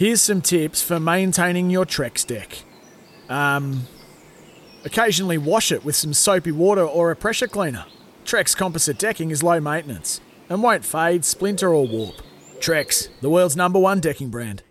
Here's some tips for maintaining your Trex deck. Um, occasionally wash it with some soapy water or a pressure cleaner. Trex composite decking is low maintenance and won't fade, splinter, or warp. Trex, the world's number one decking brand.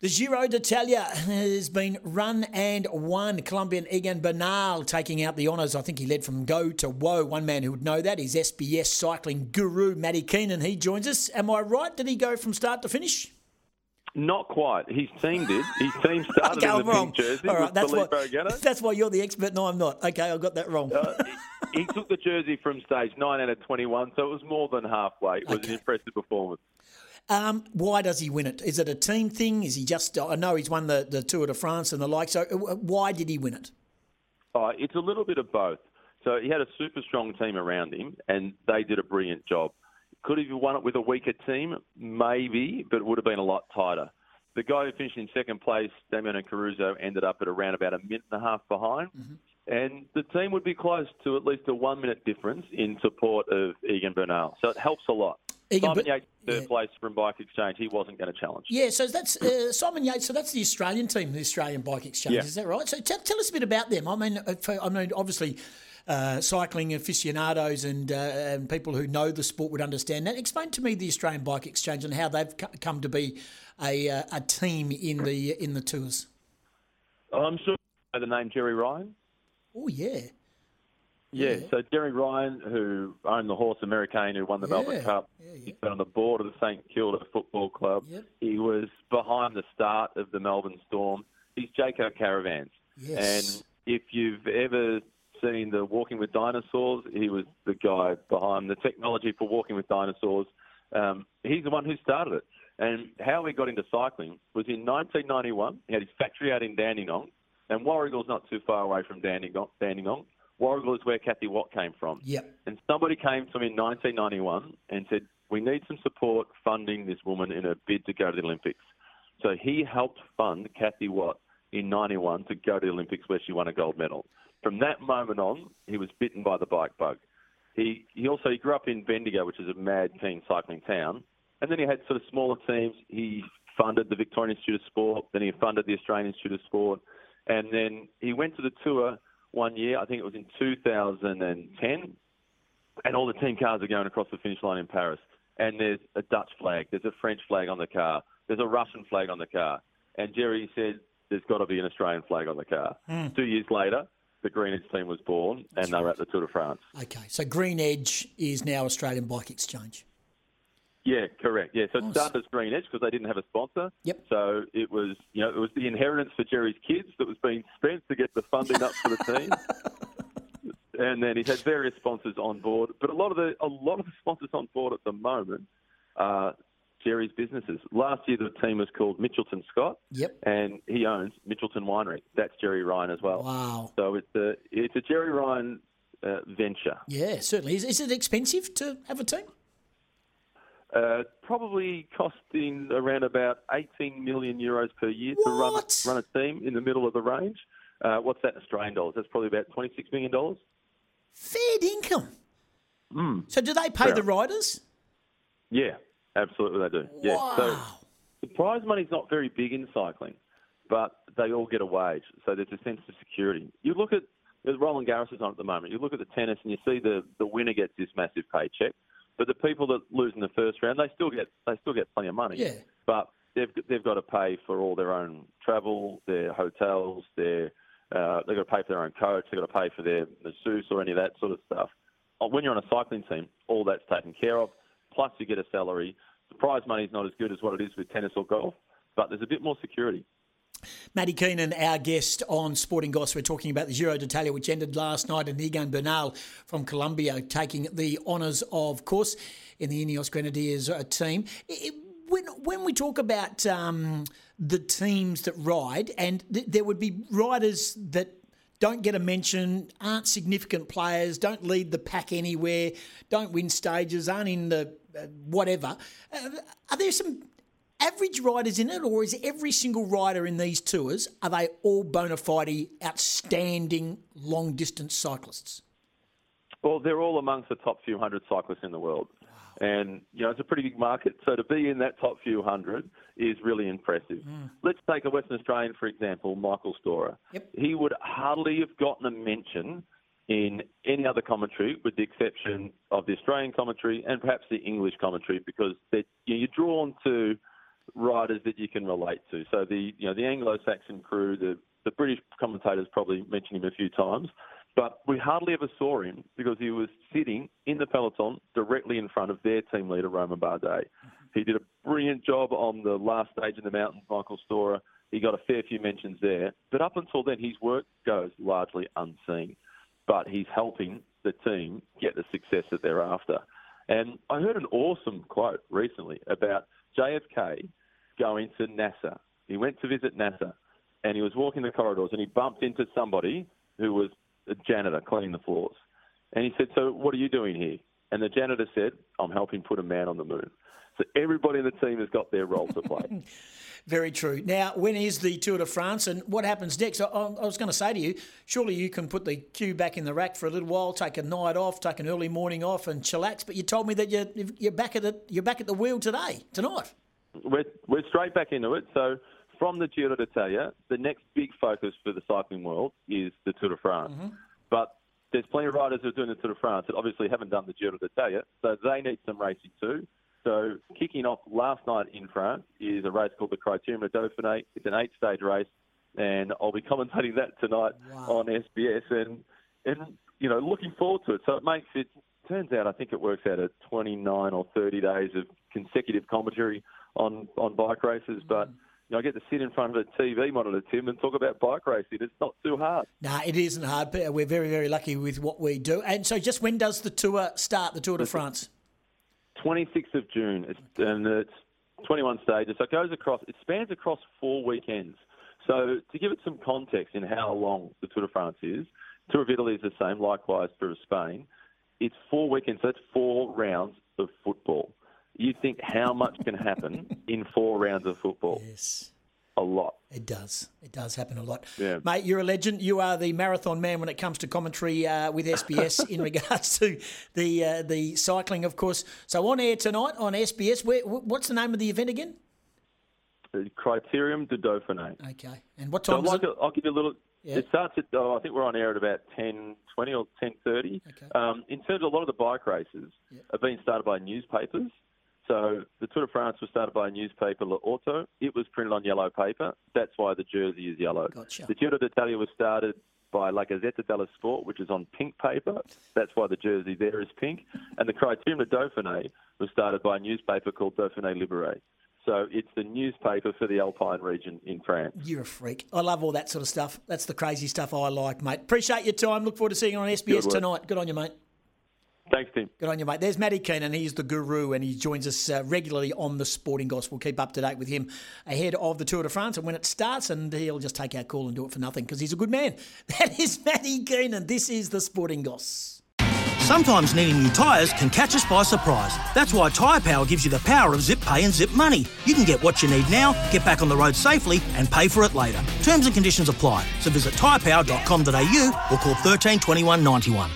The Giro d'Italia has been run and won. Colombian Egan Bernal taking out the honours. I think he led from go to woe. One man who would know that is SBS cycling guru Matty Keenan. He joins us. Am I right? Did he go from start to finish? Not quite. His team did. His team started Okay, in the wrong. pink jersey All right, with that's that's why you're the expert No, I'm not. Okay, I got that wrong. Uh, he, he took the jersey from stage 9 out of 21, so it was more than halfway. It was Okay. an impressive performance. Um, why does he win it? Is it a team thing? Is he just? I know he's won the, the Tour de France and the like. So uh, why did he win it? Uh, it's a little bit of both. So he had a super strong team around him, and they did a brilliant job. Could have won it with a weaker team? Maybe, but it would have been a lot tighter. The guy who finished in second place, Damiano Caruso, ended up at around about a minute and a half behind. And the team would be close to at least a one minute difference in support of Egan Bernal. So it helps a lot. Egan Simon Ber- Yates, third yeah. place from Bike Exchange, he wasn't going to challenge. Yeah, so that's uh, Simon Yates. So that's the Australian team, the Australian Bike Exchange. Yeah. Is that right? So tell, tell us a bit about them. I mean, uh, for, I mean, obviously, uh, cycling aficionados and, uh, and people who know the sport would understand that. Explain to me the Australian Bike Exchange and how they've come to be a, uh, a team in the in the tours. I'm sure you know the name Gerry Ryan. Oh yeah, Yeah, so Gerry Ryan, who owned the horse Americain, who won the Melbourne Yeah, Cup, he's been on the board of the St Kilda Football Club. Yep. He was behind the start of the Melbourne Storm. He's Jayco Caravans. Yes. And if you've ever seen the Walking with Dinosaurs, he was the guy behind the technology for Walking with Dinosaurs. Um, he's the one who started it. And how he got into cycling was in 1991. He had his factory out in Dandenong, and Warragul's not too far away from Dandenong. Dandenong. Warragul is where Kathy Watt came from. Yep. And somebody came to him in 1991 and said, "We need some support funding this woman in her bid to go to the Olympics." So he helped fund Kathy Watt in 91 to go to the Olympics where she won a gold medal. From that moment on, he was bitten by the bike bug. He he also he grew up in Bendigo, which is a mad keen cycling town, and then he had sort of smaller teams. He funded the Victorian Institute of Sport, then he funded the Australian Institute of Sport, and then he went to the tour one year. I think it was in 2010, and all the team cars are going across the finish line in Paris. And there's a Dutch flag, there's a French flag on the car, there's a Russian flag on the car. And Gerry said, "There's got to be an Australian flag on the car." Hmm. Two years later, the Green Edge team was born, and they were at the Tour de France. Okay, so Green Edge is now Australian Bike Exchange. Yeah, correct. Yeah, so it started as Green Edge because they didn't have a sponsor. Yep. So it was, you know, it was the inheritance for Gerry's kids that was being spent to get the funding up for the team. and then he's had various sponsors on board, but a lot of the a lot of the sponsors on board at the moment are Gerry's businesses. Last year the team was called Mitchelton Scott. Yep. And he owns Mitchelton Winery. That's Gerry Ryan as well. Wow. So it's a it's a Gerry Ryan uh, venture. Yeah, certainly. Is, is it expensive to have a team? Uh, probably costing around about 18 million euros per year to run run a team in the middle of the range. Uh, what's that in Australian dollars? That's probably about 26 million dollars. Fair income. Hmm. So do they pay Fair. the riders? Yeah, absolutely they do. Yeah. So Wow. the prize money's not very big in cycling, but they all get a wage, so there's a sense of security. You look at Roland Garros is on at the moment. You look at the tennis and you see the the winner gets this massive paycheck, but the people that lose in the first round they still get they still get plenty of money. Yeah. But they've they've got to pay for all their own travel, their hotels, their uh, they've got to pay for their own coach, they've got to pay for their masseuse or any of that sort of stuff. Uh, When you're on a cycling team, all that's taken care of. Plus, you get a salary. The prize money is not as good as what it is with tennis or golf, but there's a bit more security. Matty Keenan, our guest on Sporting Goss. We're talking about the Giro d'Italia, which ended last night, and Egan Bernal from Colombia taking the honours of course in the Ineos Grenadiers uh, team. I- I- when when we talk about um, the teams that ride, and th- there would be riders that don't get a mention, aren't significant players, don't lead the pack anywhere, don't win stages, aren't in the uh, whatever. Uh, are there some average riders in it, or is every single rider in these tours are they all bona fide, outstanding long distance cyclists? Well, they're all amongst the top few hundred cyclists in the world. And, you know, it's a pretty big market. So to be in that top few hundred is really impressive. Mm. Let's take a Western Australian, for example, Michael Storer. Yep. He would hardly have gotten a mention in any other commentary, with the exception of the Australian commentary and perhaps the English commentary, because you know, you're drawn to riders that you can relate to. So the you know the Anglo-Saxon crew, the the British commentators probably mentioned him a few times, but we hardly ever saw him because he was sitting in the peloton directly in front of their team leader, Romain Bardet. He did a brilliant job on the last stage in the mountains, Michael Storer. He got a fair few mentions there. But up until then, his work goes largely unseen. But he's helping the team get the success that they're after. And I heard an awesome quote recently about JFK going to NASA. He went to visit NASA and he was walking the corridors and he bumped into somebody who was a janitor cleaning the floors. And he said, So what are you doing here? And the janitor said, I'm helping put a man on the moon. So everybody in the team has got their role to play. Very true. Now, when is the Tour de France and what happens next? I, I was going to say to you, surely you can put the cue back in the rack for a little while, take a night off, take an early morning off, and chillax. But you told me that you're, you're back at the you're back at the wheel today, tonight. We're we're straight back into it. So from the Giro d'Italia, the next big focus for the cycling world is the Tour de France. Mm-hmm. But there's plenty of riders who are doing the Tour de France that obviously haven't done the Giro d'Italia, so they need some racing too. So kicking off last night in France is a race called the Criterium of Dauphiné. It's an eight-stage race, and I'll be commentating that tonight wow. on SBS, and and you know looking forward to it. So it makes it turns out I think it works out at 29 or 30 days of consecutive commentary on on bike races, but. You know, I get to sit in front of a TV monitor, Tim, and talk about bike racing. It's not too hard. No, nah, it isn't hard. But we're very, very lucky with what we do. And so, just when does the tour start? The Tour de France. 26th of June, it's, and it's 21 stages. So it goes across. It spans across four weekends. So to give it some context in how long the Tour de France is, Tour of Italy is the same. Likewise, Tour of Spain. It's four weekends. So that's four rounds of football you think how much can happen in four rounds of football? Yes. A lot. It does. It does happen a lot. Yeah. Mate, you're a legend. You are the marathon man when it comes to commentary uh, with SBS in regards to the uh, the cycling, of course. So on air tonight on SBS, where, what's the name of the event again? The Criterium de Dauphiné. Okay. And what time so like it? I'll give you a little... Yeah. It starts at, oh, I think we're on air at about 10.20 or 10.30. Okay. Um, in terms of a lot of the bike races yeah. have been started by newspapers. So the Tour de France was started by a newspaper, L'Auto. It was printed on yellow paper. That's why the jersey is yellow. Gotcha. The Giro d'Italia was started by La Gazzetta dello Sport, which is on pink paper. That's why the jersey there is pink. And the Criterium de Dauphiné was started by a newspaper called Dauphiné Libéré. So it's the newspaper for the Alpine region in France. You're a freak. I love all that sort of stuff. That's the crazy stuff I like, mate. Appreciate your time. Look forward to seeing you on SBS Good tonight. Good on you, mate. Thanks, Tim. Good on you, mate. There's Matty Keenan. He's the guru, and he joins us uh, regularly on the Sporting Goss. We'll keep up to date with him ahead of the Tour de France and when it starts, and he'll just take our call and do it for nothing because he's a good man. That is Matty Keenan. This is the Sporting Goss. Sometimes needing new tyres can catch us by surprise. That's why Tyre Power gives you the power of zip pay and zip money. You can get what you need now, get back on the road safely, and pay for it later. Terms and conditions apply. So visit tyrepower.com.au or call 13 21 91.